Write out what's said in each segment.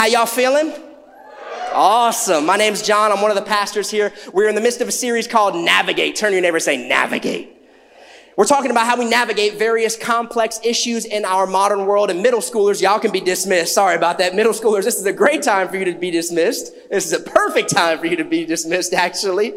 How y'all feeling? Awesome. My name's John. I'm one of the pastors here. We're in the midst of a series called Navigate. Turn to your neighbor and say, Navigate. We're talking about how we navigate various complex issues in our modern world. And middle schoolers, y'all can be dismissed. Sorry about that. Middle schoolers, this is a great time for you to be dismissed. This is a perfect time for you to be dismissed, actually.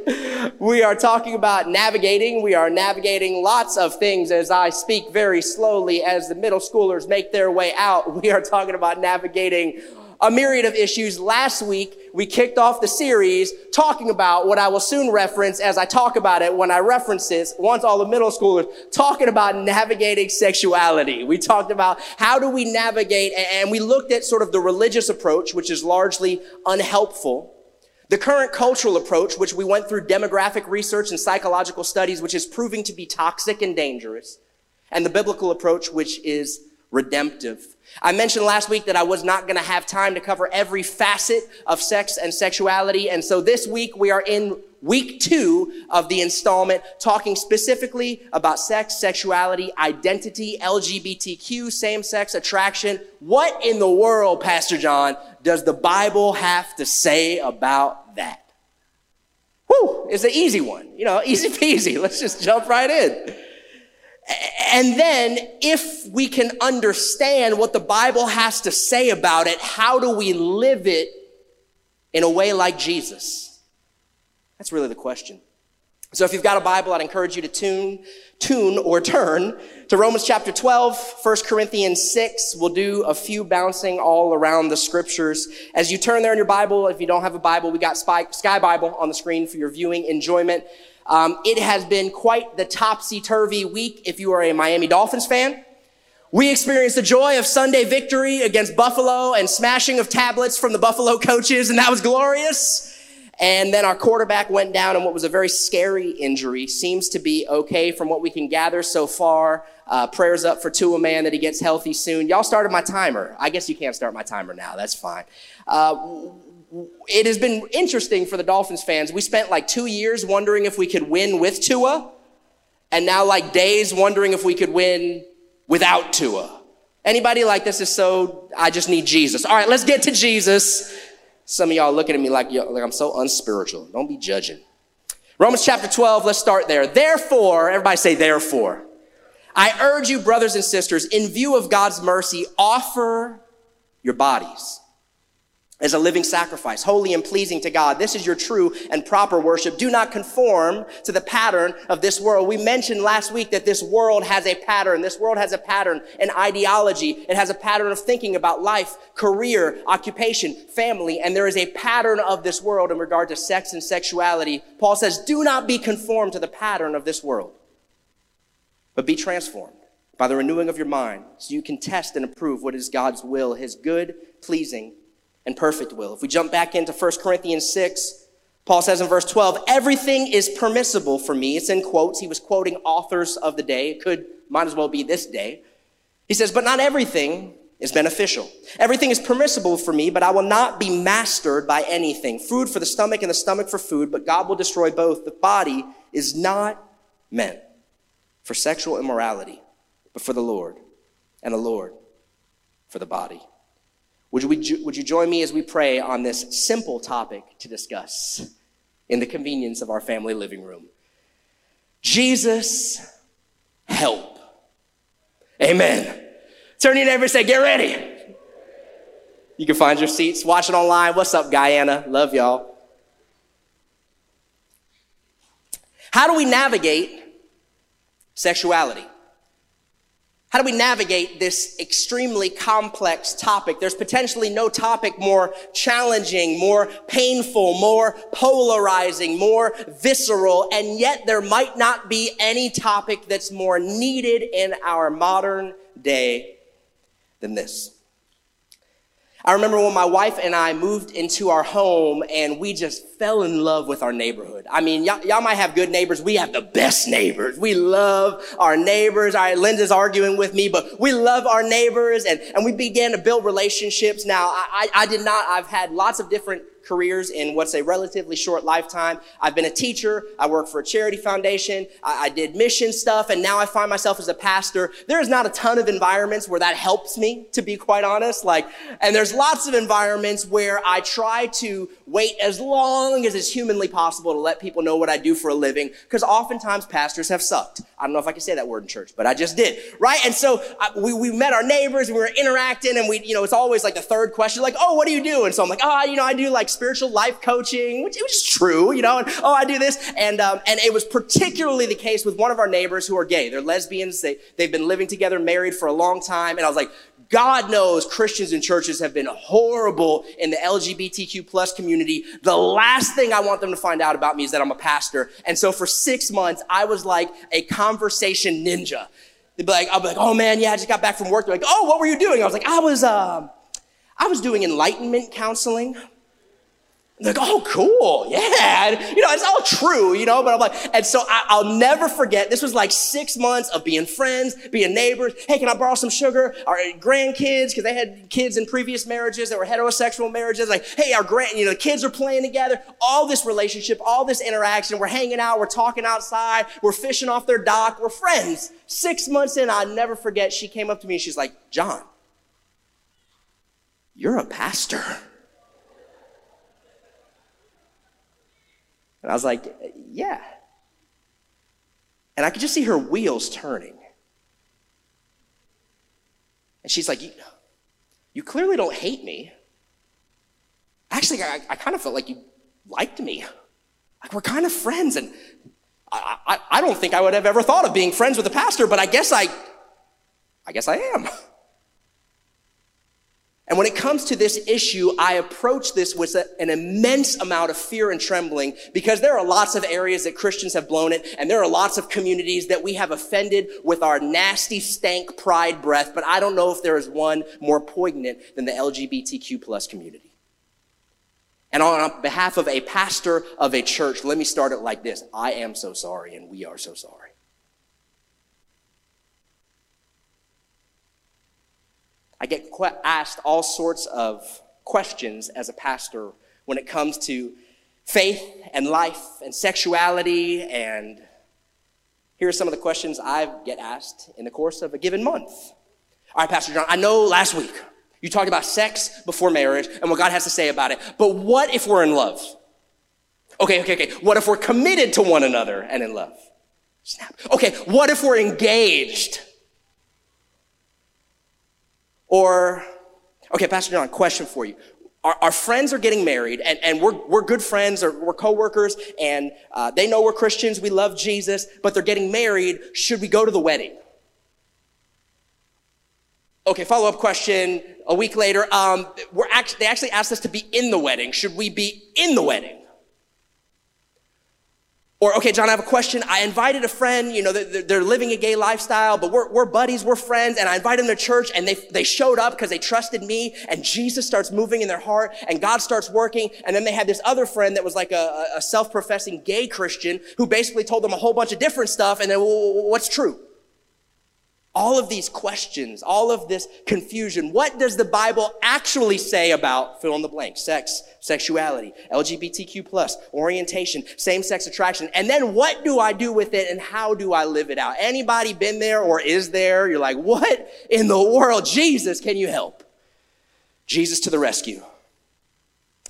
We are talking about navigating. We are navigating lots of things as I speak very slowly as the middle schoolers make their way out. We are talking about navigating a myriad of issues. Last week, we kicked off the series talking about what I will soon reference as I talk about it when I reference this, once all the middle schoolers, talking about navigating sexuality. We talked about how do we navigate, and we looked at sort of the religious approach, which is largely unhelpful. The current cultural approach, which we went through demographic research and psychological studies, which is proving to be toxic and dangerous. And the biblical approach, which is redemptive. I mentioned last week that I was not going to have time to cover every facet of sex and sexuality. And so this week we are in week two of the installment talking specifically about sex, sexuality, identity, LGBTQ, same-sex attraction. What in the world, Pastor John, does the Bible have to say about that? Whew, it's an easy one. You know, easy peasy. Let's just jump right in. And then if we can understand what the Bible has to say about it, how do we live it in a way like Jesus? That's really the question. So if you've got a Bible, I'd encourage you to tune, tune or turn to Romans chapter 12, 1 Corinthians 6. We'll do a few bouncing all around the scriptures. As you turn there in your Bible, if you don't have a Bible, we got Sky Bible on the screen for your viewing enjoyment. Um, it has been quite the topsy-turvy week if you are a Miami Dolphins fan. We experienced the joy of Sunday victory against Buffalo and smashing of tablets from the Buffalo coaches, and that was glorious. And then our quarterback went down in what was a very scary injury. Seems to be okay from what we can gather so far. Uh, prayers up for Tua Man that he gets healthy soon. Y'all started my timer. I guess you can't start my timer now. That's fine. Uh, it has been interesting for the Dolphins fans. We spent like two years wondering if we could win with Tua, and now like days wondering if we could win without Tua. Anybody like this is so, I just need Jesus. All right, let's get to Jesus. Some of y'all looking at me like, like I'm so unspiritual. Don't be judging. Romans chapter 12, let's start there. Therefore, everybody say therefore. I urge you, brothers and sisters, in view of God's mercy, offer your bodies as a living sacrifice, holy and pleasing to God. This is your true and proper worship. Do not conform to the pattern of this world. We mentioned last week that this world has a pattern. This world has a pattern, an ideology. It has a pattern of thinking about life, career, occupation, family, and there is a pattern of this world in regard to sex and sexuality. Paul says, do not be conformed to the pattern of this world, but be transformed by the renewing of your mind so you can test and approve what is God's will, his good, pleasing, and perfect will. If we jump back into 1 Corinthians 6, Paul says in verse 12, everything is permissible for me. It's in quotes. He was quoting authors of the day. It could, might as well be this day. He says, but not everything is beneficial. Everything is permissible for me, but I will not be mastered by anything. Food for the stomach and the stomach for food, but God will destroy both. The body is not meant for sexual immorality, but for the Lord, and the Lord for the body. Would you, would you join me as we pray on this simple topic to discuss in the convenience of our family living room? Jesus, help. Amen. Turn your neighbor and say, get ready. You can find your seats. Watching online. What's up, Guyana? Love y'all. How do we navigate sexuality? How do we navigate this extremely complex topic? There's potentially no topic more challenging, more painful, more polarizing, more visceral, and yet there might not be any topic that's more needed in our modern day than this. I remember when my wife and I moved into our home and we just fell in love with our neighborhood. I mean, y- y'all might have good neighbors. We have the best neighbors. We love our neighbors. All right, Linda's arguing with me, but we love our neighbors and, and we began to build relationships. Now, I, I did not, I've had lots of different careers in what's a relatively short lifetime. I've been a teacher. I work for a charity foundation. I, I did mission stuff. And now I find myself as a pastor. There is not a ton of environments where that helps me, to be quite honest. Like, and there's lots of environments where I try to wait as long as it's humanly possible to let people know what I do for a living. Because oftentimes pastors have sucked. I don't know if I can say that word in church, but I just did. Right? And so I, we, we met our neighbors and we were interacting and we, you know, it's always like the third question, like, oh, what do you do? And so I'm like, oh, you know, I do like spiritual life coaching, which, which is true, you know, and oh, I do this. And, um, and it was particularly the case with one of our neighbors who are gay. They're lesbians. They, they've been living together, married for a long time. And I was like, God knows Christians and churches have been horrible in the LGBTQ plus community. The last thing I want them to find out about me is that I'm a pastor. And so for six months, I was like a conversation ninja. They'd be like, I'll be like, oh man, yeah, I just got back from work. They're like, oh, what were you doing? I was like, I was, uh, I was doing enlightenment counseling. Like, oh, cool. Yeah. And, you know, it's all true, you know, but I'm like, and so I, will never forget. This was like six months of being friends, being neighbors. Hey, can I borrow some sugar? Our grandkids, because they had kids in previous marriages that were heterosexual marriages. Like, hey, our grand, you know, the kids are playing together. All this relationship, all this interaction. We're hanging out. We're talking outside. We're fishing off their dock. We're friends. Six months in, I'll never forget. She came up to me and she's like, John, you're a pastor. And I was like, yeah. And I could just see her wheels turning. And she's like, you, you clearly don't hate me. Actually, I, I kind of felt like you liked me. Like we're kind of friends. And I, I, I don't think I would have ever thought of being friends with a pastor, but I guess I, I guess I am. And when it comes to this issue, I approach this with an immense amount of fear and trembling because there are lots of areas that Christians have blown it and there are lots of communities that we have offended with our nasty stank pride breath. But I don't know if there is one more poignant than the LGBTQ plus community. And on behalf of a pastor of a church, let me start it like this. I am so sorry and we are so sorry. I get asked all sorts of questions as a pastor when it comes to faith and life and sexuality. And here are some of the questions I get asked in the course of a given month. All right, Pastor John, I know last week you talked about sex before marriage and what God has to say about it, but what if we're in love? Okay, okay, okay. What if we're committed to one another and in love? Snap. Okay, what if we're engaged? Or, okay, Pastor John, question for you. Our, our friends are getting married and, and we're, we're good friends or we're coworkers and uh, they know we're Christians, we love Jesus, but they're getting married. Should we go to the wedding? Okay, follow up question a week later. Um, we're actually, they actually asked us to be in the wedding. Should we be in the wedding? Or, okay, John, I have a question. I invited a friend, you know, they're, they're living a gay lifestyle, but we're, we're buddies, we're friends, and I invited them to church and they, they showed up because they trusted me and Jesus starts moving in their heart and God starts working. And then they had this other friend that was like a, a self-professing gay Christian who basically told them a whole bunch of different stuff and then, well, what's true? All of these questions, all of this confusion. What does the Bible actually say about fill in the blank? Sex, sexuality, LGBTQ plus, orientation, same-sex attraction. And then what do I do with it and how do I live it out? Anybody been there or is there? You're like, what in the world? Jesus, can you help? Jesus to the rescue.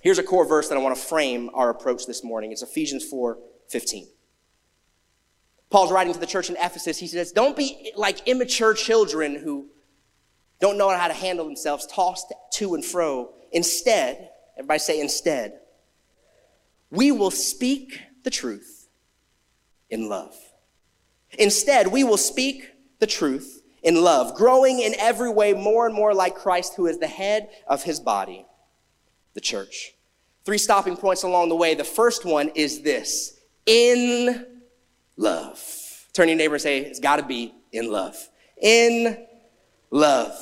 Here's a core verse that I want to frame our approach this morning. It's Ephesians 4, 15. Paul's writing to the church in Ephesus. He says, Don't be like immature children who don't know how to handle themselves, tossed to and fro. Instead, everybody say, instead, we will speak the truth in love. Instead, we will speak the truth in love, growing in every way more and more like Christ, who is the head of his body, the church. Three stopping points along the way. The first one is this in love. Turn your neighbor and say, it's got to be in love. In love.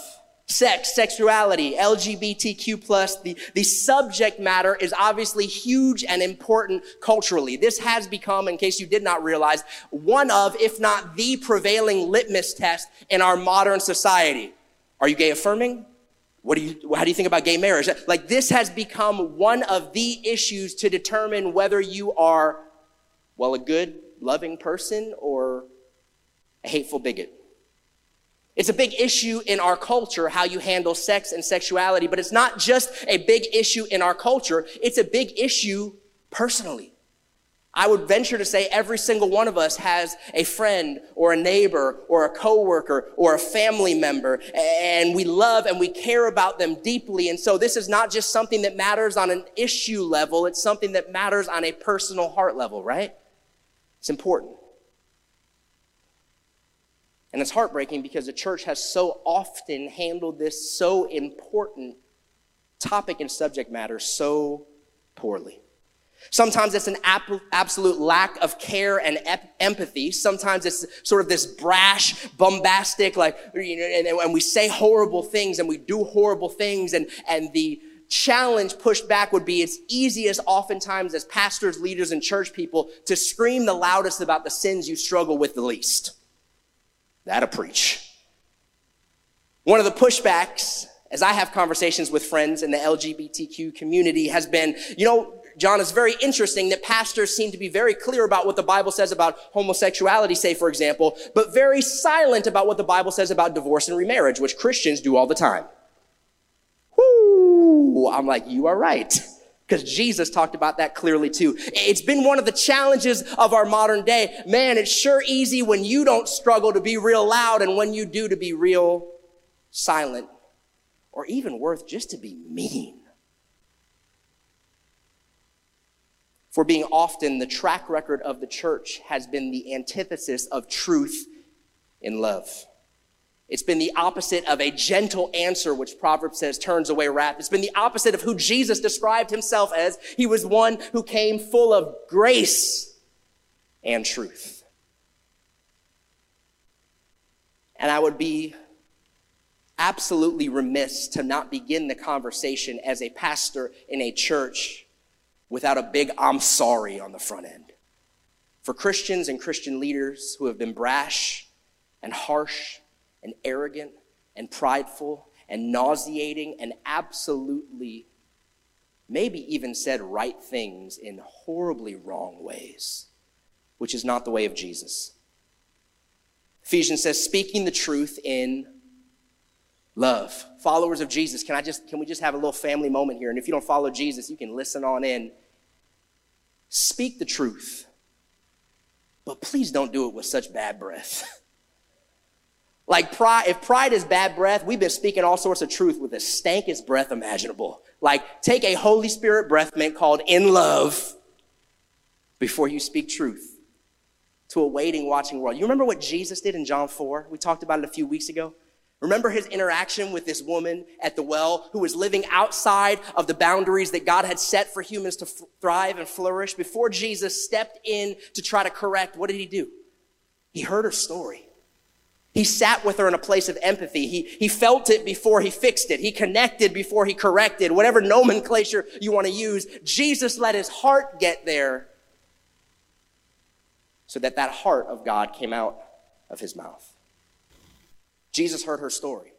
Sex, sexuality, LGBTQ plus, the, the subject matter is obviously huge and important culturally. This has become, in case you did not realize, one of, if not the prevailing litmus test in our modern society. Are you gay affirming? What do you, how do you think about gay marriage? Like this has become one of the issues to determine whether you are, well, a good, loving person or a hateful bigot. It's a big issue in our culture how you handle sex and sexuality, but it's not just a big issue in our culture, it's a big issue personally. I would venture to say every single one of us has a friend or a neighbor or a coworker or a family member and we love and we care about them deeply. And so this is not just something that matters on an issue level. It's something that matters on a personal heart level, right? It's important. And it's heartbreaking because the church has so often handled this so important topic and subject matter so poorly. Sometimes it's an ap- absolute lack of care and ep- empathy. Sometimes it's sort of this brash, bombastic, like, you know, and, and we say horrible things and we do horrible things. And, and the challenge pushed back would be it's easiest oftentimes as pastors, leaders, and church people to scream the loudest about the sins you struggle with the least. That'll preach. One of the pushbacks as I have conversations with friends in the LGBTQ community has been, you know, John, it's very interesting that pastors seem to be very clear about what the Bible says about homosexuality, say, for example, but very silent about what the Bible says about divorce and remarriage, which Christians do all the time. Whoo! I'm like, you are right. Because Jesus talked about that clearly too. It's been one of the challenges of our modern day. Man, it's sure easy when you don't struggle to be real loud and when you do to be real silent or even worth just to be mean. For being often the track record of the church has been the antithesis of truth in love. It's been the opposite of a gentle answer, which Proverbs says turns away wrath. It's been the opposite of who Jesus described himself as. He was one who came full of grace and truth. And I would be absolutely remiss to not begin the conversation as a pastor in a church without a big I'm sorry on the front end. For Christians and Christian leaders who have been brash and harsh and arrogant and prideful and nauseating and absolutely, maybe even said right things in horribly wrong ways, which is not the way of Jesus. Ephesians says, speaking the truth in love. Followers of Jesus, can I just can we just have a little family moment here? And if you don't follow Jesus, you can listen on in. Speak the truth. But please don't do it with such bad breath. Like pride, if pride is bad breath, we've been speaking all sorts of truth with the stankest breath imaginable. Like take a Holy Spirit breath mint called in love before you speak truth to a waiting, watching world. You remember what Jesus did in John 4? We talked about it a few weeks ago. Remember his interaction with this woman at the well who was living outside of the boundaries that God had set for humans to f- thrive and flourish? Before Jesus stepped in to try to correct, what did he do? He heard her story. He sat with her in a place of empathy. He, he felt it before he fixed it. He connected before he corrected. Whatever nomenclature you want to use, Jesus let his heart get there so that that heart of God came out of his mouth. Jesus heard her story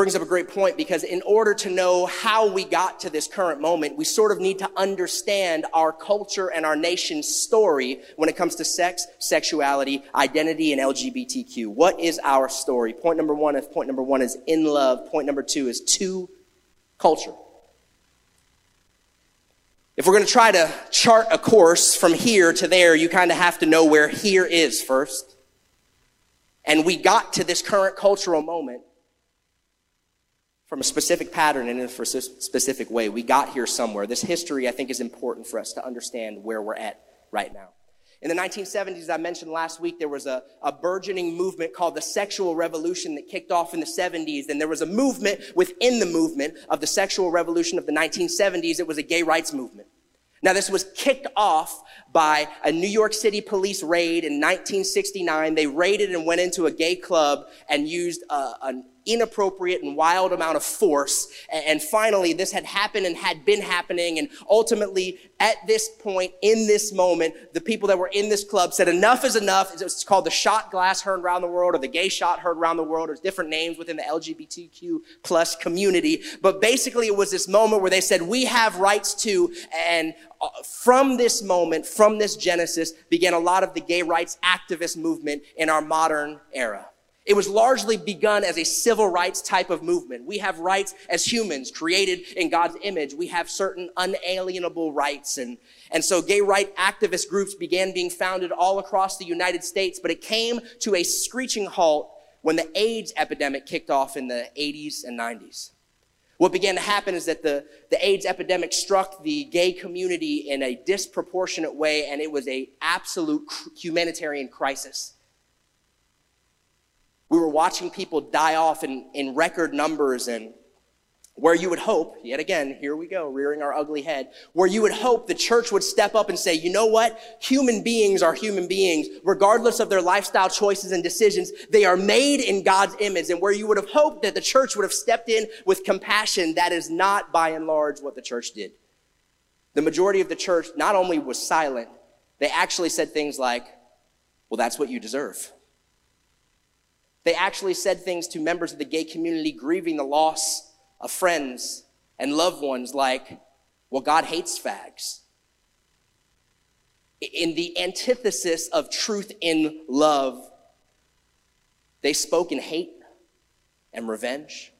brings up a great point because in order to know how we got to this current moment, we sort of need to understand our culture and our nation's story when it comes to sex, sexuality, identity, and LGBTQ. What is our story? Point number one if point number one is in love. Point number two is to culture. If we're going to try to chart a course from here to there, you kind of have to know where here is first. And we got to this current cultural moment from a specific pattern and in a specific way. We got here somewhere. This history, I think, is important for us to understand where we're at right now. In the 1970s, I mentioned last week, there was a, a burgeoning movement called the sexual revolution that kicked off in the 70s. And there was a movement within the movement of the sexual revolution of the 1970s. It was a gay rights movement. Now, this was kicked off by a New York City police raid in 1969. They raided and went into a gay club and used uh, a, a inappropriate and wild amount of force. And finally, this had happened and had been happening. And ultimately, at this point, in this moment, the people that were in this club said, enough is enough. It's called the shot glass heard around the world or the gay shot heard around the world. There's different names within the LGBTQ plus community. But basically, it was this moment where they said, we have rights too. And uh, from this moment, from this Genesis, began a lot of the gay rights activist movement in our modern era. It was largely begun as a civil rights type of movement. We have rights as humans created in God's image. We have certain unalienable rights. And, and so gay right activist groups began being founded all across the United States, but it came to a screeching halt when the AIDS epidemic kicked off in the 80s and 90s. What began to happen is that the, the AIDS epidemic struck the gay community in a disproportionate way, and it was a absolute humanitarian crisis. We were watching people die off in, in record numbers, and where you would hope, yet again, here we go, rearing our ugly head, where you would hope the church would step up and say, you know what? Human beings are human beings, regardless of their lifestyle choices and decisions. They are made in God's image. And where you would have hoped that the church would have stepped in with compassion, that is not by and large what the church did. The majority of the church not only was silent, they actually said things like, well, that's what you deserve. They actually said things to members of the gay community grieving the loss of friends and loved ones like, well, God hates fags. In the antithesis of truth in love, they spoke in hate and revenge.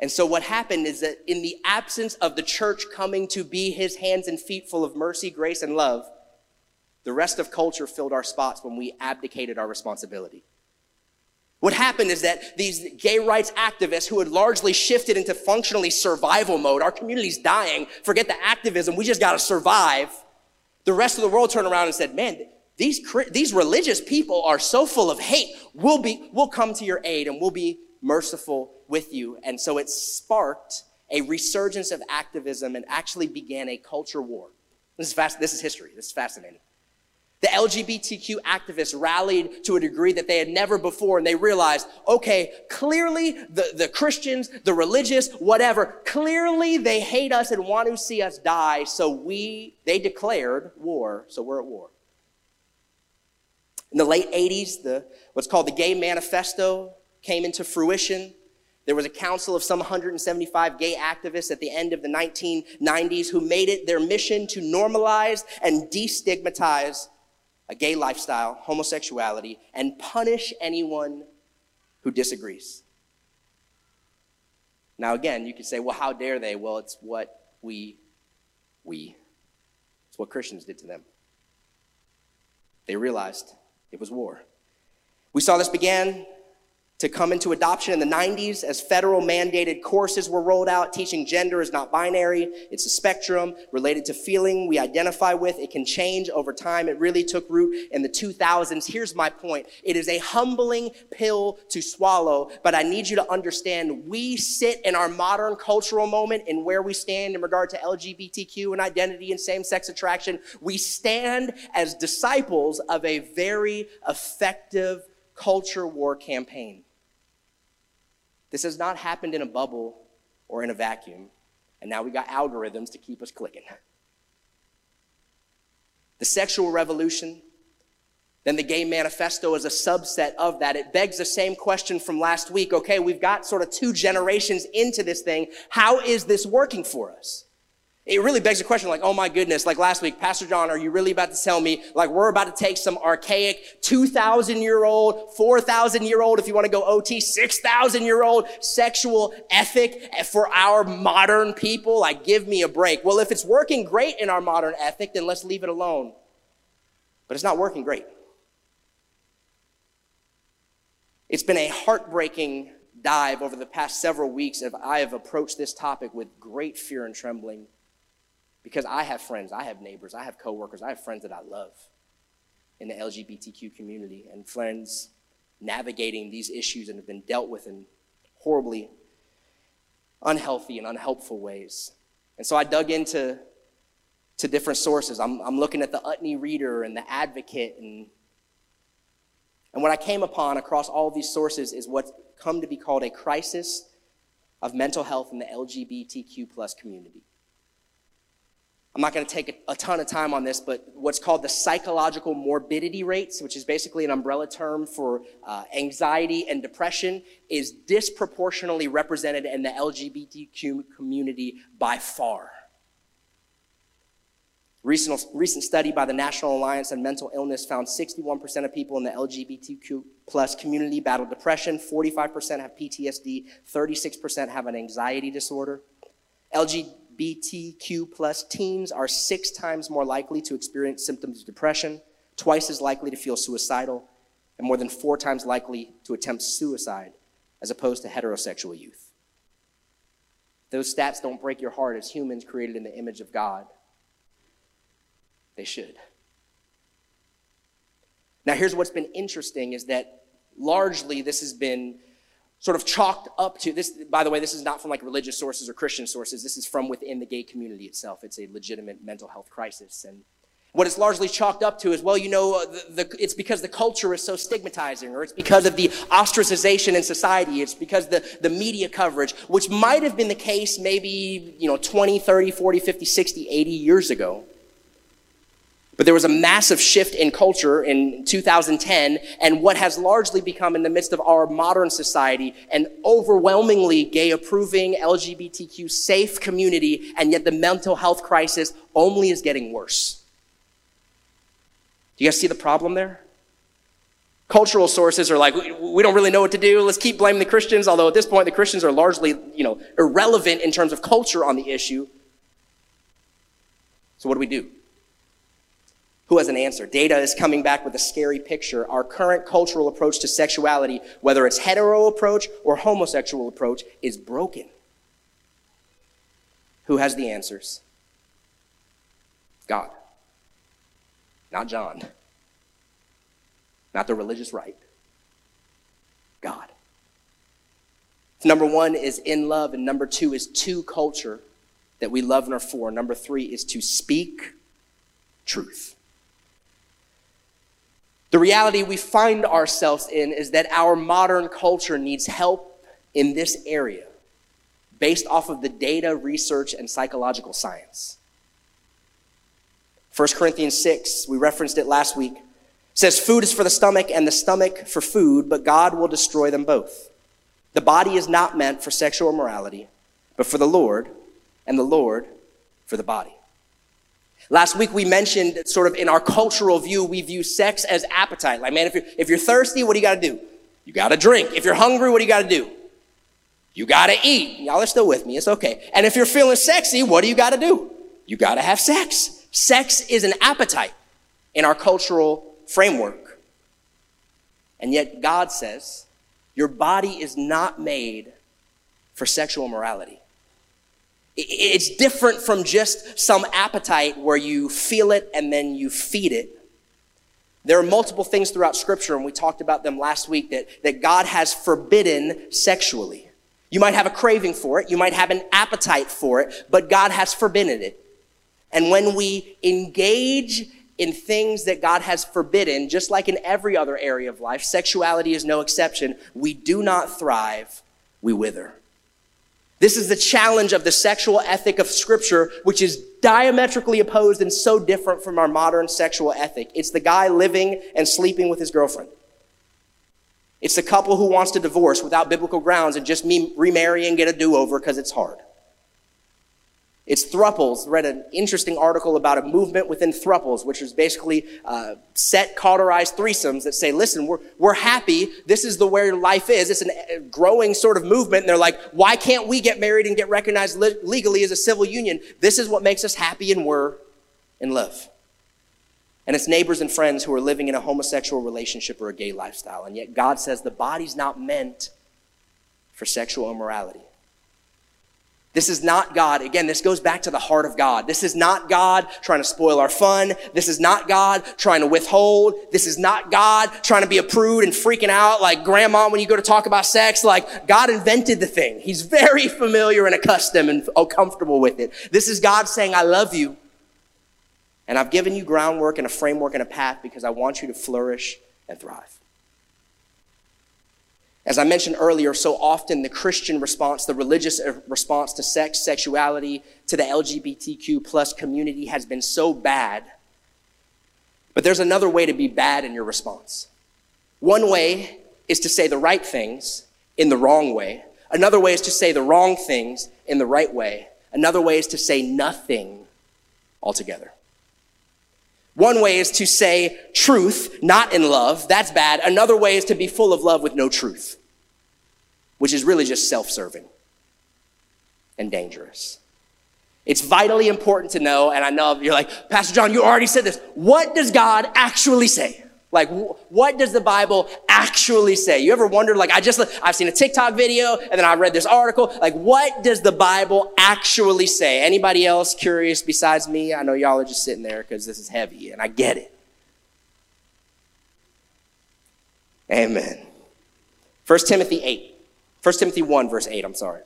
And so, what happened is that in the absence of the church coming to be his hands and feet full of mercy, grace, and love, the rest of culture filled our spots when we abdicated our responsibility. What happened is that these gay rights activists who had largely shifted into functionally survival mode, our community's dying, forget the activism, we just gotta survive. The rest of the world turned around and said, man, these, these religious people are so full of hate. We'll be, we'll come to your aid and we'll be merciful with you. And so it sparked a resurgence of activism and actually began a culture war. This is fast, this is history. This is fascinating. The LGBTQ activists rallied to a degree that they had never before, and they realized, okay, clearly the, the Christians, the religious, whatever, clearly they hate us and want to see us die, so we, they declared war, so we're at war. In the late 80s, the, what's called the Gay Manifesto came into fruition. There was a council of some 175 gay activists at the end of the 1990s who made it their mission to normalize and destigmatize a gay lifestyle, homosexuality, and punish anyone who disagrees. Now, again, you could say, well, how dare they? Well, it's what we, we, it's what Christians did to them. They realized it was war. We saw this began to come into adoption in the 90s as federal mandated courses were rolled out teaching gender is not binary. It's a spectrum related to feeling we identify with. It can change over time. It really took root in the 2000s. Here's my point. It is a humbling pill to swallow, but I need you to understand we sit in our modern cultural moment in where we stand in regard to LGBTQ and identity and same-sex attraction. We stand as disciples of a very effective culture war campaign. This has not happened in a bubble or in a vacuum, and now we got algorithms to keep us clicking. The sexual revolution, then the gay manifesto is a subset of that. It begs the same question from last week. Okay, we've got sort of two generations into this thing. How is this working for us? It really begs the question like, oh my goodness, like last week, Pastor John, are you really about to tell me like we're about to take some archaic 2,000 year old, 4,000 year old, if you want to go OT, 6,000 year old sexual ethic for our modern people? Like, give me a break. Well, if it's working great in our modern ethic, then let's leave it alone. But it's not working great. It's been a heartbreaking dive over the past several weeks. I have approached this topic with great fear and trembling because I have friends, I have neighbors, I have coworkers, I have friends that I love in the LGBTQ community and friends navigating these issues and have been dealt with in horribly unhealthy and unhelpful ways. And so I dug into to different sources. I'm, I'm looking at the Utne Reader and the Advocate and And what I came upon across all these sources is what's come to be called a crisis of mental health in the LGBTQ plus community. I'm not going to take a, ton of time on this, but what's called the psychological morbidity rates, which is basically an umbrella term for uh, anxiety and depression, is disproportionately represented in the LGBTQ community by far. Recent, recent study by the National Alliance on Mental Illness found 61% of people in the LGBTQ plus community battle depression, 45% have PTSD, 36% have an anxiety disorder. LGBTQ plus teens are six times more likely to experience symptoms of depression, twice as likely to feel suicidal, and more than four times likely to attempt suicide as opposed to heterosexual youth. Those stats don't break your heart as humans created in the image of God they should. Now, here's what's been interesting is that largely this has been sort of chalked up to this by the way this is not from like religious sources or christian sources. This is from within the gay community itself. It's a legitimate mental health crisis. And what it's largely chalked up to is well you know uh, the, the, it's because the culture is so stigmatizing or it's because of the ostracization in society. It's because the, the media coverage which might have been the case maybe you know 20 30 40 50 60 80 years ago but there was a massive shift in culture in 2010, and what has largely become, in the midst of our modern society, an overwhelmingly gay approving, LGBTQ safe community, and yet the mental health crisis only is getting worse. Do you guys see the problem there? Cultural sources are like, we don't really know what to do. Let's keep blaming the Christians, although at this point the Christians are largely, you know, irrelevant in terms of culture on the issue. So what do we do? Who has an answer? Data is coming back with a scary picture. Our current cultural approach to sexuality, whether it's hetero approach or homosexual approach, is broken. Who has the answers? God. Not John. Not the religious right. God. Number one is in love, and number two is to culture that we love and are for. Number three is to speak truth. The reality we find ourselves in is that our modern culture needs help in this area based off of the data, research, and psychological science. 1 Corinthians 6, we referenced it last week, says food is for the stomach and the stomach for food, but God will destroy them both. The body is not meant for sexual immorality, but for the Lord, and the Lord for the body. Last week we mentioned sort of in our cultural view, we view sex as appetite. Like, man, if you're, if you're thirsty, what do you got to do? You got to drink. If you're hungry, what do you got to do? You got to eat. Y'all are still with me. It's okay. And if you're feeling sexy, what do you got to do? You got to have sex. Sex is an appetite in our cultural framework. And yet God says your body is not made for sexual morality. It's different from just some appetite where you feel it and then you feed it. There are multiple things throughout scripture, and we talked about them last week, that, that God has forbidden sexually. You might have a craving for it, you might have an appetite for it, but God has forbidden it. And when we engage in things that God has forbidden, just like in every other area of life, sexuality is no exception, we do not thrive, we wither. This is the challenge of the sexual ethic of scripture, which is diametrically opposed and so different from our modern sexual ethic. It's the guy living and sleeping with his girlfriend. It's the couple who wants to divorce without biblical grounds and just remarry and get a do-over because it's hard. It's thruples. Read an interesting article about a movement within thruples, which is basically uh, set cauterized threesomes that say, listen, we're, we're happy. This is the way life is. It's a growing sort of movement. And they're like, why can't we get married and get recognized le- legally as a civil union? This is what makes us happy and we're in love. And it's neighbors and friends who are living in a homosexual relationship or a gay lifestyle. And yet God says the body's not meant for sexual immorality. This is not God. Again, this goes back to the heart of God. This is not God trying to spoil our fun. This is not God trying to withhold. This is not God trying to be a prude and freaking out like grandma when you go to talk about sex. Like God invented the thing. He's very familiar and accustomed and oh, comfortable with it. This is God saying, I love you. And I've given you groundwork and a framework and a path because I want you to flourish and thrive. As I mentioned earlier, so often the Christian response, the religious uh, response to sex, sexuality, to the LGBTQ plus community has been so bad. But there's another way to be bad in your response. One way is to say the right things in the wrong way. Another way is to say the wrong things in the right way. Another way is to say nothing altogether. One way is to say truth, not in love. That's bad. Another way is to be full of love with no truth, which is really just self serving and dangerous. It's vitally important to know, and I know you're like, Pastor John, you already said this. What does God actually say? Like, what does the Bible actually say? You ever wondered, like, I just, I've seen a TikTok video and then I read this article. Like, what does the Bible actually say? Anybody else curious besides me? I know y'all are just sitting there because this is heavy and I get it. Amen. 1 Timothy 8. 1 Timothy 1, verse 8, I'm sorry.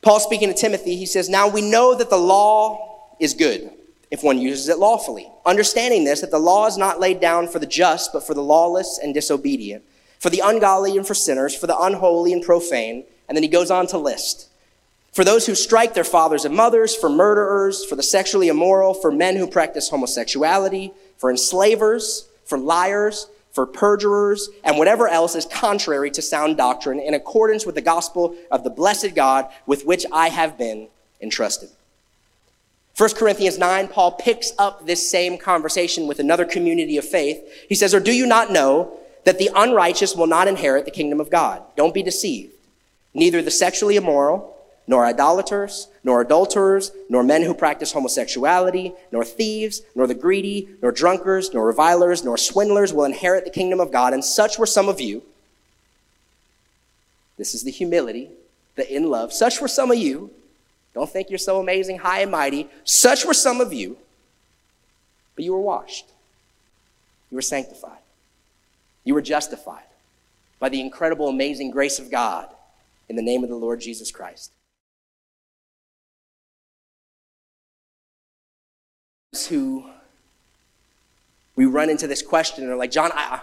Paul speaking to Timothy, he says, Now we know that the law is good if one uses it lawfully. Understanding this, that the law is not laid down for the just, but for the lawless and disobedient, for the ungodly and for sinners, for the unholy and profane. And then he goes on to list. For those who strike their fathers and mothers, for murderers, for the sexually immoral, for men who practice homosexuality, for enslavers, for liars, for perjurers, and whatever else is contrary to sound doctrine in accordance with the gospel of the blessed God with which I have been entrusted. 1 Corinthians 9, Paul picks up this same conversation with another community of faith. He says, Or do you not know that the unrighteous will not inherit the kingdom of God? Don't be deceived. Neither the sexually immoral, nor idolaters, nor adulterers, nor men who practice homosexuality, nor thieves, nor the greedy, nor drunkards, nor revilers, nor swindlers will inherit the kingdom of God. And such were some of you. This is the humility, the in love. Such were some of you. Don't think you're so amazing, high and mighty. Such were some of you, but you were washed. You were sanctified. You were justified by the incredible, amazing grace of God in the name of the Lord Jesus Christ. Who we run into this question and are like, John, I,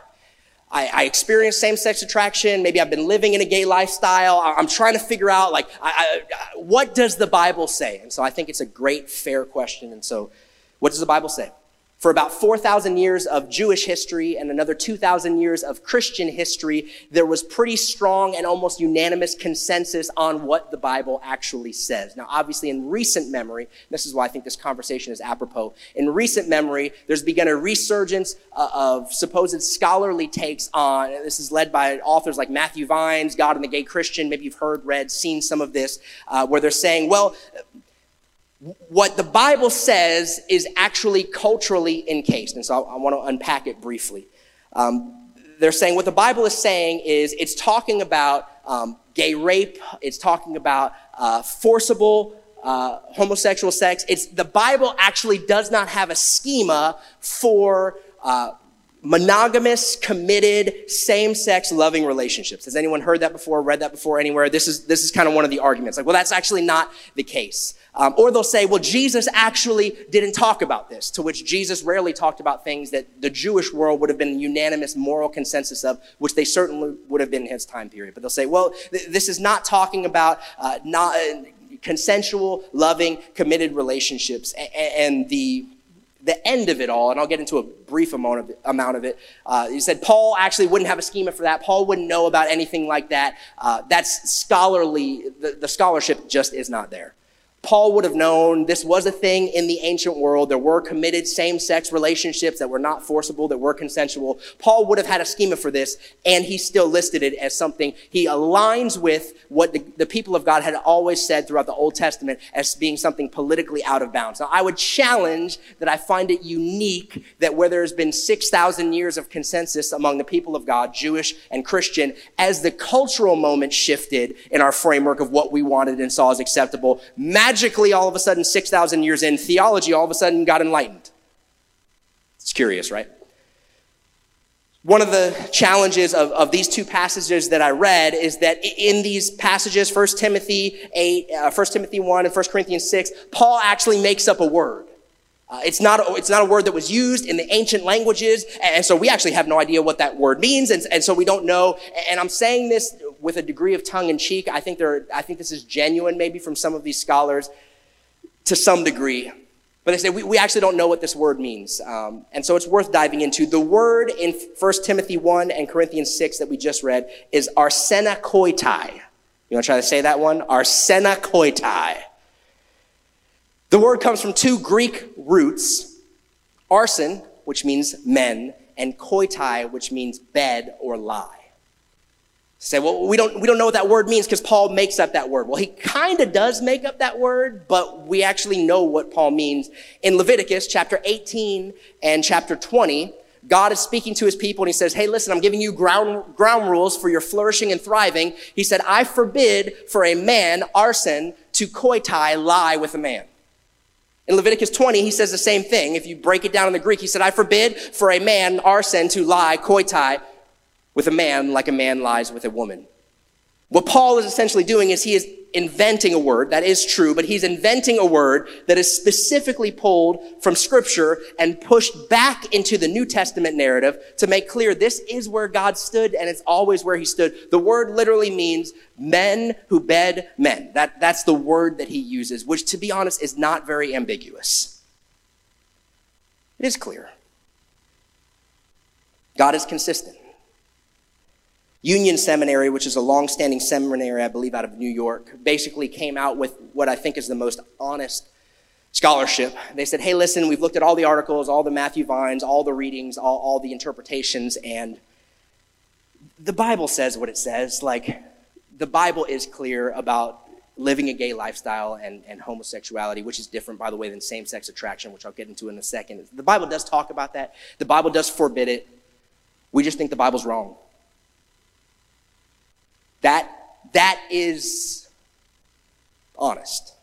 I, I experienced same-sex attraction. Maybe I've been living in a gay lifestyle. I'm trying to figure out, like, I, I, what does the Bible say? And so I think it's a great, fair question. And so, what does the Bible say? For about 4,000 years of Jewish history and another 2,000 years of Christian history, there was pretty strong and almost unanimous consensus on what the Bible actually says. Now, obviously, in recent memory, this is why I think this conversation is apropos. In recent memory, there's begun a resurgence uh, of supposed scholarly takes on, this is led by authors like Matthew Vines, God and the Gay Christian. Maybe you've heard, read, seen some of this, uh, where they're saying, well, what the Bible says is actually culturally encased. And so I, I want to unpack it briefly. Um, they're saying what the Bible is saying is it's talking about um, gay rape, it's talking about uh, forcible uh, homosexual sex. It's the Bible actually does not have a schema for uh, monogamous, committed, same-sex loving relationships. Has anyone heard that before, read that before anywhere? This is, this is kind of one of the arguments. Like, well, that's actually not the case. Um, or they'll say, well, Jesus actually didn't talk about this, to which Jesus rarely talked about things that the Jewish world would have been unanimous moral consensus of, which they certainly would have been in his time period. But they'll say, well, th- this is not talking about uh, not, uh, consensual, loving, committed relationships. And the the end of it all, and I'll get into a brief amount of it. Amount of it. Uh, he said Paul actually wouldn't have a schema for that. Paul wouldn't know about anything like that. Uh, that's scholarly. The, the scholarship just is not there. Paul would have known this was a thing in the ancient world. There were committed same sex relationships that were not forcible, that were consensual. Paul would have had a schema for this, and he still listed it as something he aligns with what the, the, people of God had always said throughout the Old Testament as being something politically out of bounds. Now, I would challenge that I find it unique that where there's been 6,000 years of consensus among the people of God, Jewish and Christian, as the cultural moment shifted in our framework of what we wanted and saw as acceptable, magically, all of a sudden, 6,000 years in, theology all of a sudden got enlightened. It's curious, right? One of the challenges of, of these two passages that I read is that in these passages, 1 Timothy 8, uh, 1 Timothy 1 and 1 Corinthians 6, Paul actually makes up a word. Uh, it's not, a, it's not a word that was used in the ancient languages. And so we actually have no idea what that word means. And, and so we don't know. And I'm saying this with a degree of tongue in cheek. I think there, I think this is genuine maybe from some of these scholars to some degree. But they say we, we actually don't know what this word means. Um, and so it's worth diving into. The word in 1 Timothy 1 and Corinthians 6 that we just read is arsenakoitai. You want to try to say that one? Arsenakoitai. The word comes from two Greek roots, arsen, which means men, and koitai, which means bed or lie. Say, well, we don't, we don't know what that word means because Paul makes up that word. Well, he kind of does make up that word, but we actually know what Paul means. In Leviticus chapter 18 and chapter 20, God is speaking to his people and he says, Hey, listen, I'm giving you ground, ground rules for your flourishing and thriving. He said, I forbid for a man, arsen, to koitai, lie with a man. In Leviticus 20, he says the same thing. If you break it down in the Greek, he said, I forbid for a man, arsen, to lie, koitai, with a man like a man lies with a woman. What Paul is essentially doing is he is inventing a word. That is true, but he's inventing a word that is specifically pulled from scripture and pushed back into the New Testament narrative to make clear this is where God stood and it's always where he stood. The word literally means men who bed men. That, that's the word that he uses, which to be honest is not very ambiguous. It is clear. God is consistent. Union Seminary, which is a long-standing seminary, I believe, out of New York, basically came out with what I think is the most honest scholarship. They said, hey, listen, we've looked at all the articles, all the Matthew Vines, all the readings, all, all the interpretations, and the Bible says what it says. Like, the Bible is clear about living a gay lifestyle and, and homosexuality, which is different, by the way, than same sex attraction, which I'll get into in a second. The Bible does talk about that, the Bible does forbid it. We just think the Bible's wrong. That, that is honest.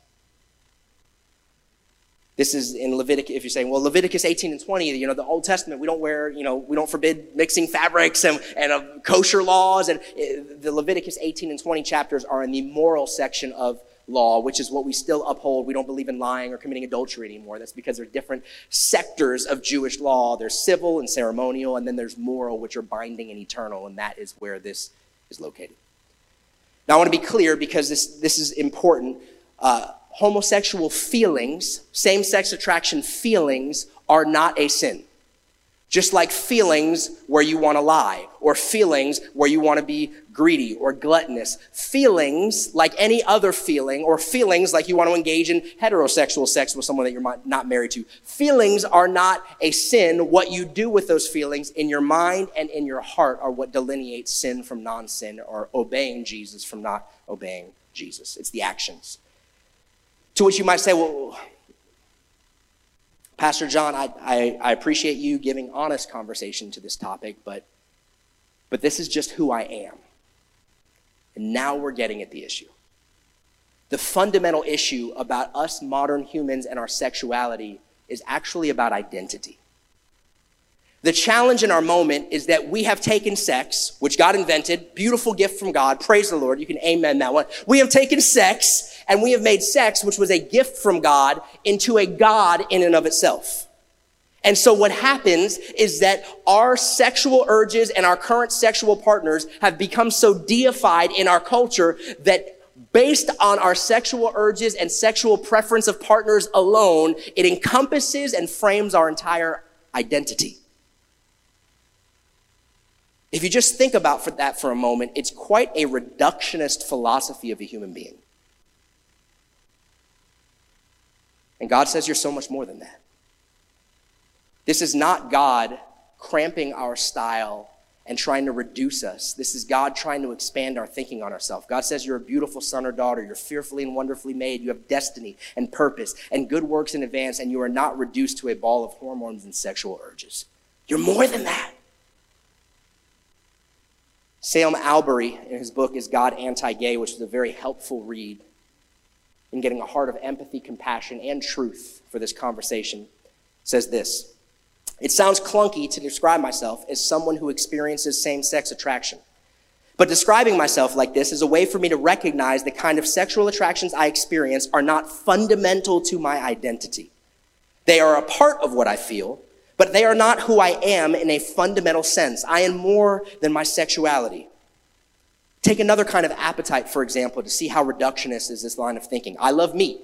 This is in Leviticus, if you're saying, well, Leviticus 18 and 20, you know, the Old Testament, we don't wear, you know, we don't forbid mixing fabrics and, and uh, kosher laws. And uh, the Leviticus 18 and 20 chapters are in the moral section of law, which is what we still uphold. We don't believe in lying or committing adultery anymore. That's because there are different sectors of Jewish law. There's civil and ceremonial, and then there's moral, which are binding and eternal, and that is where this is located. Now, I want to be clear because this, this is important. Uh, homosexual feelings, same sex attraction feelings, are not a sin. Just like feelings where you want to lie, or feelings where you want to be greedy or gluttonous. Feelings like any other feeling, or feelings like you want to engage in heterosexual sex with someone that you're not married to. Feelings are not a sin. What you do with those feelings in your mind and in your heart are what delineates sin from non sin, or obeying Jesus from not obeying Jesus. It's the actions. To which you might say, well, Pastor John, I, I, I, appreciate you giving honest conversation to this topic, but, but this is just who I am. And now we're getting at the issue. The fundamental issue about us modern humans and our sexuality is actually about identity. The challenge in our moment is that we have taken sex, which God invented, beautiful gift from God. Praise the Lord. You can amen that one. We have taken sex and we have made sex, which was a gift from God, into a God in and of itself. And so what happens is that our sexual urges and our current sexual partners have become so deified in our culture that based on our sexual urges and sexual preference of partners alone, it encompasses and frames our entire identity. If you just think about for that for a moment, it's quite a reductionist philosophy of a human being. And God says you're so much more than that. This is not God cramping our style and trying to reduce us. This is God trying to expand our thinking on ourselves. God says you're a beautiful son or daughter. You're fearfully and wonderfully made. You have destiny and purpose and good works in advance, and you are not reduced to a ball of hormones and sexual urges. You're more than that. Sam Allberry, in his book, Is God Anti Gay, which is a very helpful read, in getting a heart of empathy, compassion, and truth for this conversation, says this It sounds clunky to describe myself as someone who experiences same sex attraction. But describing myself like this is a way for me to recognize the kind of sexual attractions I experience are not fundamental to my identity. They are a part of what I feel, but they are not who I am in a fundamental sense. I am more than my sexuality. Take another kind of appetite, for example, to see how reductionist is this line of thinking. I love meat.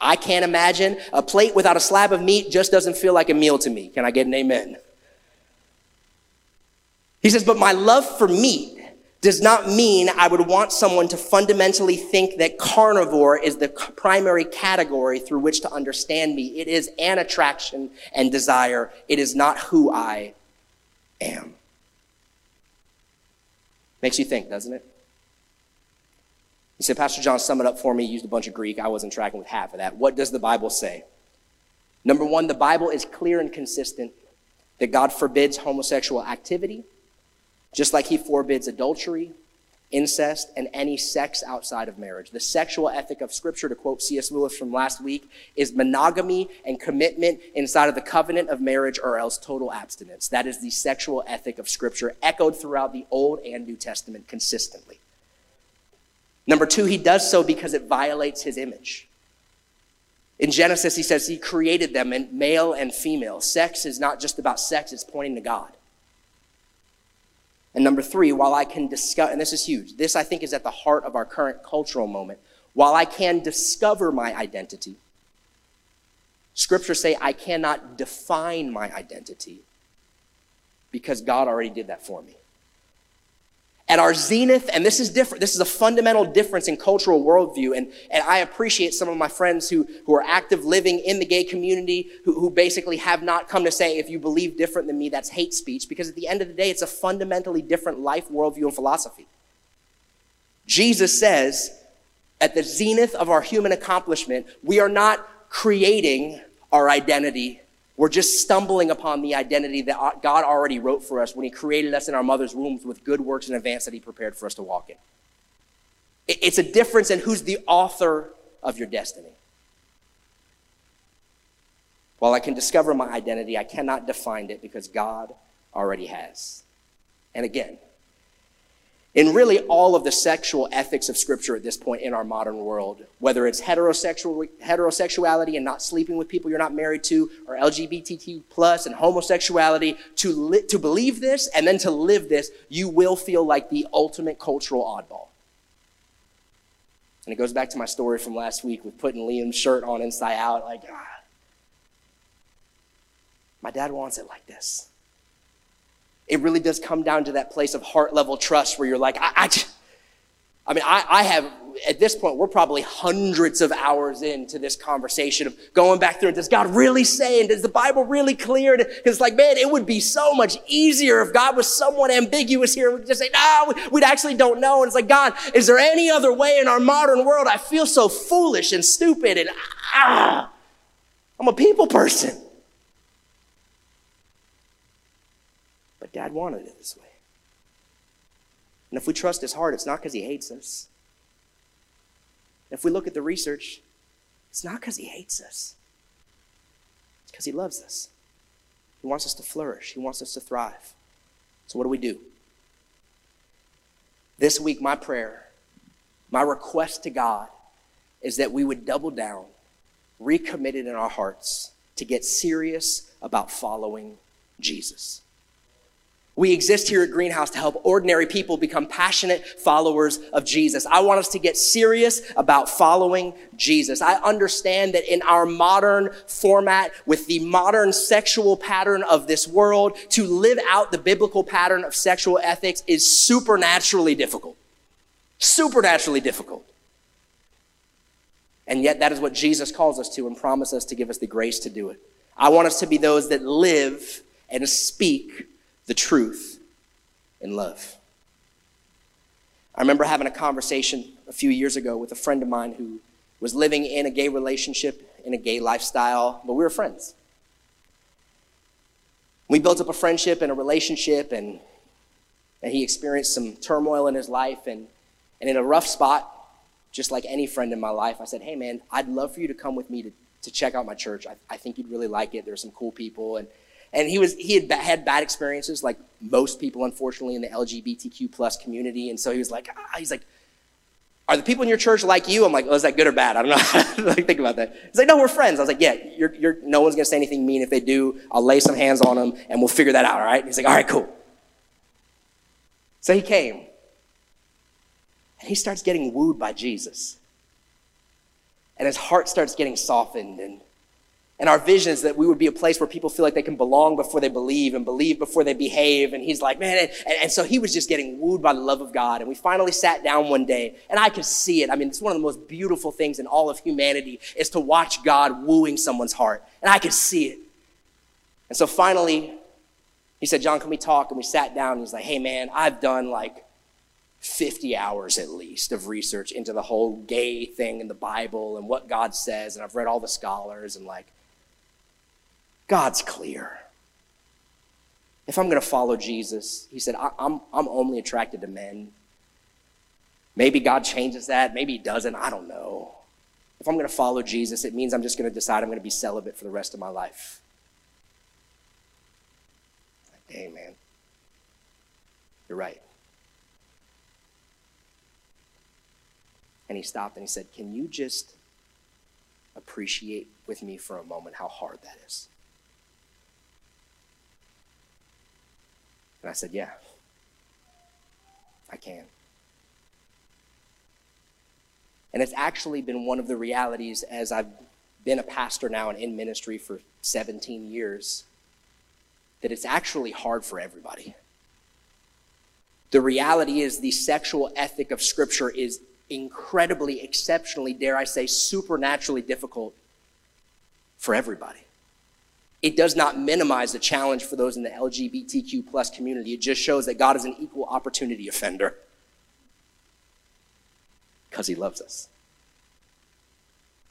I can't imagine a plate without a slab of meat just doesn't feel like a meal to me. Can I get an amen? He says, but my love for meat does not mean I would want someone to fundamentally think that carnivore is the primary category through which to understand me. It is an attraction and desire. It is not who I am. Makes you think, doesn't it? He said, Pastor John, sum it up for me. He used a bunch of Greek. I wasn't tracking with half of that. What does the Bible say? Number one, the Bible is clear and consistent that God forbids homosexual activity just like he forbids adultery, incest, and any sex outside of marriage. The sexual ethic of Scripture, to quote C.S. Lewis from last week, is monogamy and commitment inside of the covenant of marriage or else total abstinence. That is the sexual ethic of Scripture, echoed throughout the Old and New Testament consistently. Number two, he does so because it violates his image. In Genesis, he says he created them in male and female. Sex is not just about sex, it's pointing to God. And number three, while I can discover, and this is huge, this I think is at the heart of our current cultural moment. While I can discover my identity, scriptures say I cannot define my identity because God already did that for me at our zenith, and this is different. This is a fundamental difference in cultural worldview. And, and I appreciate some of my friends who, who are active living in the gay community who, who basically have not come to say, if you believe different than me, that's hate speech. Because at the end of the day, it's a fundamentally different life, worldview, and philosophy. Jesus says, at the zenith of our human accomplishment, we are not creating our identity we're just stumbling upon the identity that uh, God already wrote for us when He created us in our mother's wombs with good works in advance that He prepared for us to walk in. It's a difference in who's the author of your destiny. While I can discover my identity, I cannot define it because God already has. And again, in really all of the sexual ethics of scripture at this point in our modern world, whether it's heterosexual, heterosexuality and not sleeping with people you're not married to, or LGBTQ plus and homosexuality, to, li- to believe this and then to live this, you will feel like the ultimate cultural oddball. And it goes back to my story from last week with putting Liam's shirt on inside out, like, ah, my dad wants it like this it really does come down to that place of heart level trust where you're like, I, I, I mean, I, I, have, at this point, we're probably hundreds of hours into this conversation of going back through, and does God really say, and does the Bible really clear? Because it's like, man, it would be so much easier if God was somewhat ambiguous here. We just say, no, we actually don't know. And it's like, God, is there any other way in our modern world? I feel so foolish and stupid and ah, I'm a people person. But dad wanted it this way. And if we trust his heart, it's not because he hates us. if we look at the research, it's not because he hates us, it's because he loves us. He wants us to flourish, he wants us to thrive. So, what do we do? This week, my prayer, my request to God is that we would double down, recommitted in our hearts to get serious about following Jesus. We exist here at Greenhouse to help ordinary people become passionate followers of Jesus. I want us to get serious about following Jesus. I understand that in our modern format, with the modern sexual pattern of this world, to live out the biblical pattern of sexual ethics is supernaturally difficult. Supernaturally difficult. And yet, that is what Jesus calls us to and promises to give us the grace to do it. I want us to be those that live and speak the truth in love. I remember having a conversation a few years ago with a friend of mine who was living in a gay relationship, in a gay lifestyle, but we were friends. We built up a friendship and a relationship, and, and he experienced some turmoil in his life. And, and in a rough spot, just like any friend in my life, I said, Hey, man, I'd love for you to come with me to, to check out my church. I, I think you'd really like it. There's some cool people. And and he was he had had bad experiences like most people unfortunately in the lgbtq plus community and so he was like ah, he's like Are the people in your church like you? I'm like, oh, is that good or bad? I don't know. like, think about that. He's like, no, we're friends. I was like, yeah, you're, you're, no one's going to say anything mean. If they do, I'll lay some hands on them and we'll figure that out, all right? He's like, all right, cool. So he came. And he starts getting wooed by Jesus. And his heart starts getting softened and and our vision is that we would be a place where people feel like they can belong before they believe and believe before they behave. And he's like, man, and, and, so he was just getting wooed by the love of God. And we finally sat down one day and I could see it. I mean, it's one of the most beautiful things in all of humanity is to watch God wooing someone's heart. And I could see it. And so finally, he said, John, can we talk? And we sat down and he's like, hey man, I've done like 50 hours at least of research into the whole gay thing in the Bible and what God says. And I've read all the scholars and like, God's clear. If I'm going to follow Jesus, he said, I'm, I'm only attracted to men. Maybe God changes that. Maybe he doesn't. I don't know. If I'm going to follow Jesus, it means I'm just going to decide I'm going to be celibate for the rest of my life. Man. You're right. And he stopped and he said, Can you just appreciate with me for a moment how hard that is? And I said, Yeah, I can. And it's actually been one of the realities as I've been a pastor now and in ministry for 17 years that it's actually hard for everybody. The reality is, the sexual ethic of Scripture is incredibly, exceptionally, dare I say, supernaturally difficult for everybody it does not minimize the challenge for those in the LGBTQ plus community. It just shows that God is an equal opportunity offender because he loves us.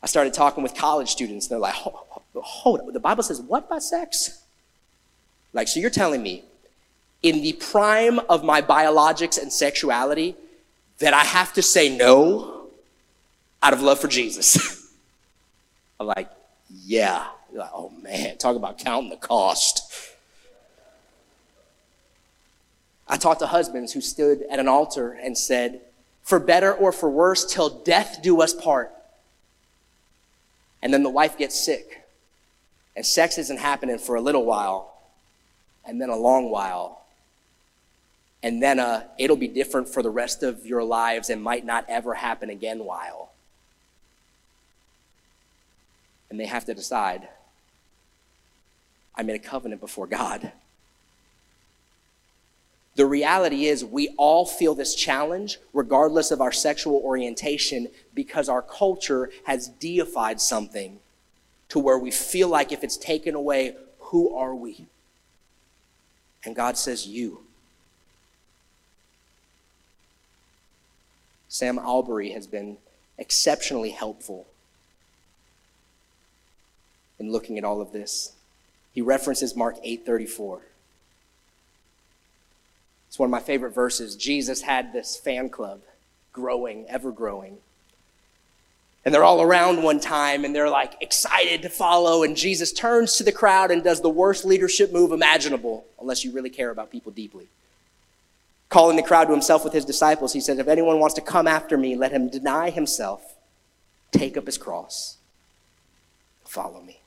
I started talking with college students. and They're like, hold, hold up. The Bible says what about sex? Like, so you're telling me in the prime of my biologics and sexuality that I have to say no out of love for Jesus? I'm like, yeah. You're like, oh man, talk about counting the cost. I talked to husbands who stood at an altar and said, for better or for worse, till death do us part. And then the wife gets sick, and sex isn't happening for a little while, and then a long while. And then uh, it'll be different for the rest of your lives and might not ever happen again while. And they have to decide I made a covenant before God. The reality is, we all feel this challenge regardless of our sexual orientation because our culture has deified something to where we feel like if it's taken away, who are we? And God says, You. Sam Allberry has been exceptionally helpful in looking at all of this. He references Mark 8:34. It's one of my favorite verses. Jesus had this fan club growing, ever growing. And they're all around one time and they're like excited to follow. And Jesus turns to the crowd and does the worst leadership move imaginable, unless you really care about people deeply. Calling the crowd to himself with his disciples, he said, If anyone wants to come after me, let him deny himself, take up his cross, follow me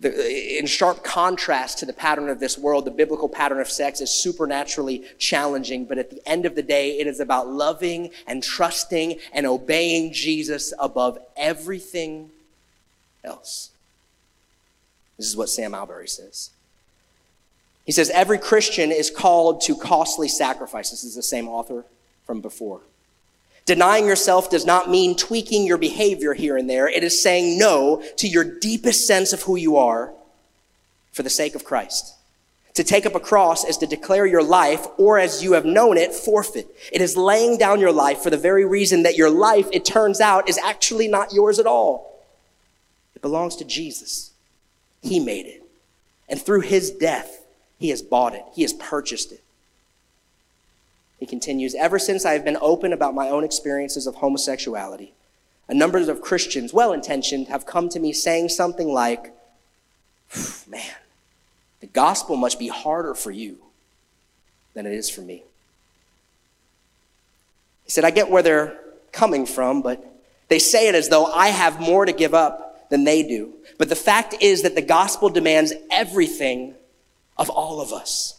the, in sharp contrast to the pattern of this world, the biblical pattern of sex is supernaturally challenging, but at the end of the day, it is about loving and trusting and obeying Jesus above everything else. This is what Sam Allberry says. He says, Every Christian is called to costly sacrifice. This is the same author from before. Denying yourself does not mean tweaking your behavior here and there. It is saying no to your deepest sense of who you are for the sake of Christ. To take up a cross is to declare your life, or as you have known it, forfeit. It is laying down your life for the very reason that your life, it turns out, is actually not yours at all. It belongs to Jesus. He made it. And through his death, he has bought it. He has purchased it. He continues, ever since I have been open about my own experiences of homosexuality, a number of Christians, well intentioned, have come to me saying something like, man, the gospel must be harder for you than it is for me. He said, I get where they're coming from, but they say it as though I have more to give up than they do. But the fact is that the gospel demands everything of all of us.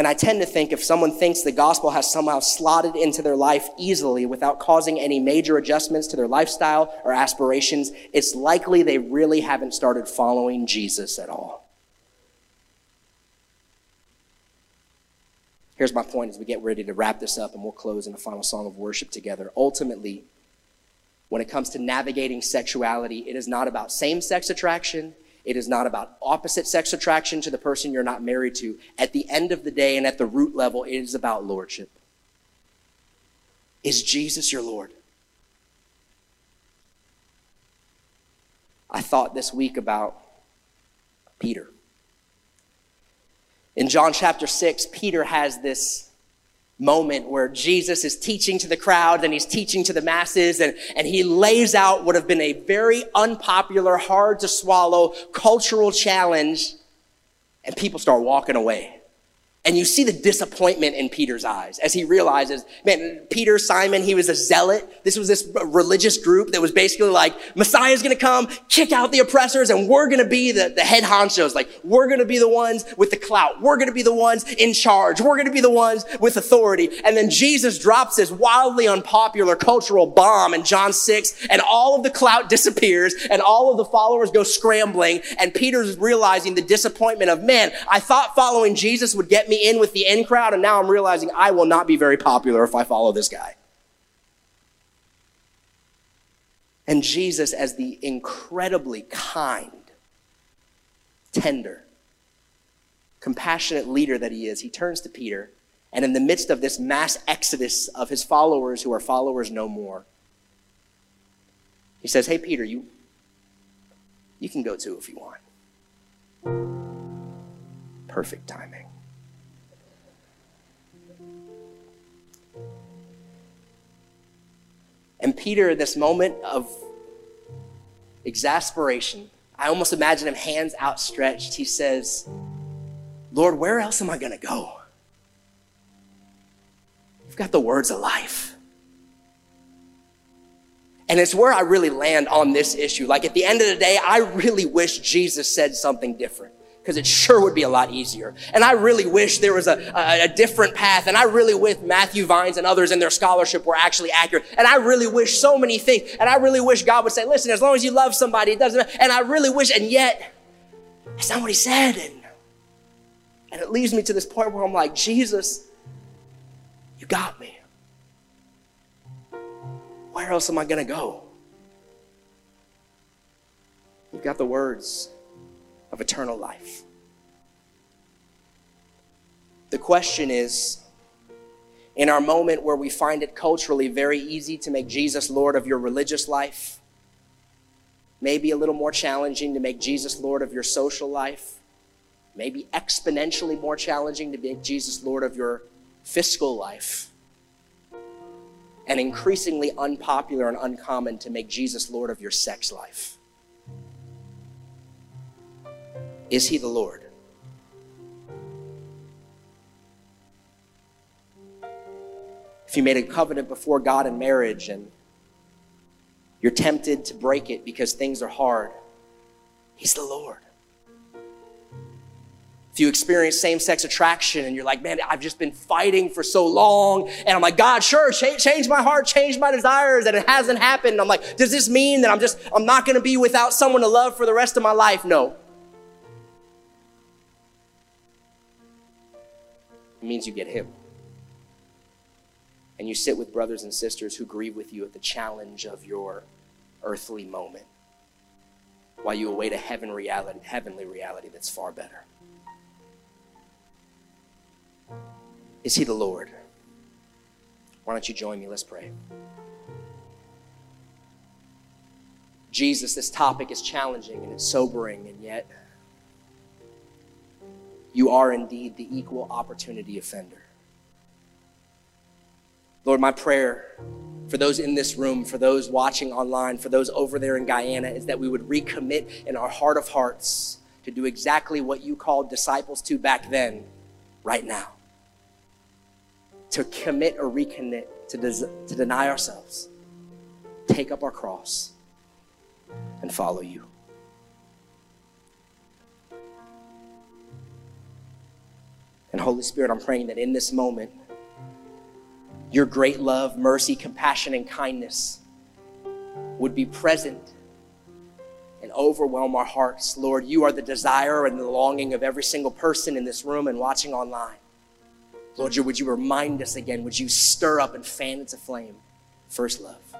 And I tend to think if someone thinks the gospel has somehow slotted into their life easily without causing any major adjustments to their lifestyle or aspirations, it's likely they really haven't started following Jesus at all. Here's my point as we get ready to wrap this up and we'll close in a final song of worship together. Ultimately, when it comes to navigating sexuality, it is not about same sex attraction. It is not about opposite sex attraction to the person you're not married to. At the end of the day and at the root level, it is about lordship. Is Jesus your Lord? I thought this week about Peter. In John chapter 6, Peter has this moment where Jesus is teaching to the crowd and he's teaching to the masses and, and he lays out what have been a very unpopular, hard to swallow cultural challenge and people start walking away. And you see the disappointment in Peter's eyes as he realizes, man, Peter, Simon, he was a zealot. This was this religious group that was basically like, Messiah's gonna come, kick out the oppressors, and we're gonna be the, the head honchos. Like, we're gonna be the ones with the clout. We're gonna be the ones in charge. We're gonna be the ones with authority. And then Jesus drops this wildly unpopular cultural bomb in John 6, and all of the clout disappears, and all of the followers go scrambling, and Peter's realizing the disappointment of, man, I thought following Jesus would get me in with the in crowd, and now I'm realizing I will not be very popular if I follow this guy. And Jesus, as the incredibly kind, tender, compassionate leader that he is, he turns to Peter, and in the midst of this mass exodus of his followers who are followers no more, he says, Hey, Peter, you, you can go too if you want. Perfect timing. And Peter, in this moment of exasperation, I almost imagine him hands outstretched. He says, Lord, where else am I going to go? You've got the words of life. And it's where I really land on this issue. Like at the end of the day, I really wish Jesus said something different because it sure would be a lot easier. And I really wish there was a, a, a, different path. And I really wish Matthew Vines and others in their scholarship were actually accurate. And I really wish so many things. And I really wish God would say, listen, as long as you love somebody, it doesn't matter. And I really wish, and yet, that's not what he said. And, and it leads me to this point where I'm like, Jesus, you got me. Where else am I going to go? You've got the words of eternal life. The question is in our moment where we find it culturally very easy to make Jesus Lord of your religious life, maybe a little more challenging to make Jesus Lord of your social life, maybe exponentially more challenging to make Jesus Lord of your fiscal life, and increasingly unpopular and uncommon to make Jesus Lord of your sex life. Is he the Lord? If you made a covenant before God in marriage and you're tempted to break it because things are hard, He's the Lord. If you experience same sex attraction and you're like, man, I've just been fighting for so long, and I'm like, God, sure, change, change my heart, change my desires, and it hasn't happened. And I'm like, does this mean that I'm just, I'm not gonna be without someone to love for the rest of my life? No. It means you get Him. And you sit with brothers and sisters who grieve with you at the challenge of your earthly moment while you await a heaven reality, heavenly reality that's far better. Is He the Lord? Why don't you join me? Let's pray. Jesus, this topic is challenging and it's sobering, and yet you are indeed the equal opportunity offender. Lord, my prayer for those in this room, for those watching online, for those over there in Guyana, is that we would recommit in our heart of hearts to do exactly what you called disciples to back then, right now. to commit or recommit, to, des- to deny ourselves, take up our cross, and follow you. And Holy Spirit, I'm praying that in this moment, your great love, mercy, compassion, and kindness would be present and overwhelm our hearts. Lord, you are the desire and the longing of every single person in this room and watching online. Lord, would you remind us again? Would you stir up and fan into flame first love?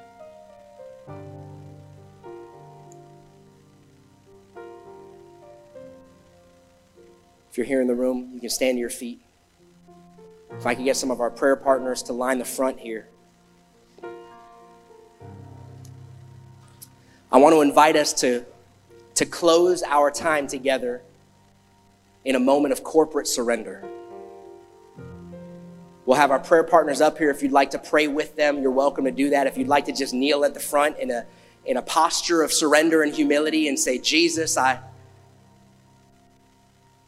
If you're here in the room, you can stand to your feet. If I could get some of our prayer partners to line the front here. I want to invite us to, to close our time together in a moment of corporate surrender. We'll have our prayer partners up here. If you'd like to pray with them, you're welcome to do that. If you'd like to just kneel at the front in a, in a posture of surrender and humility and say, Jesus, I,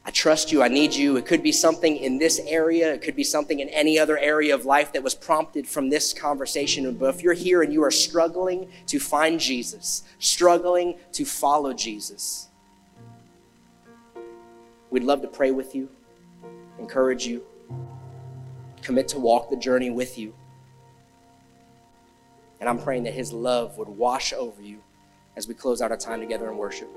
I trust you. I need you. It could be something in this area. It could be something in any other area of life that was prompted from this conversation. But if you're here and you are struggling to find Jesus, struggling to follow Jesus, we'd love to pray with you, encourage you, commit to walk the journey with you. And I'm praying that His love would wash over you as we close out our time together in worship.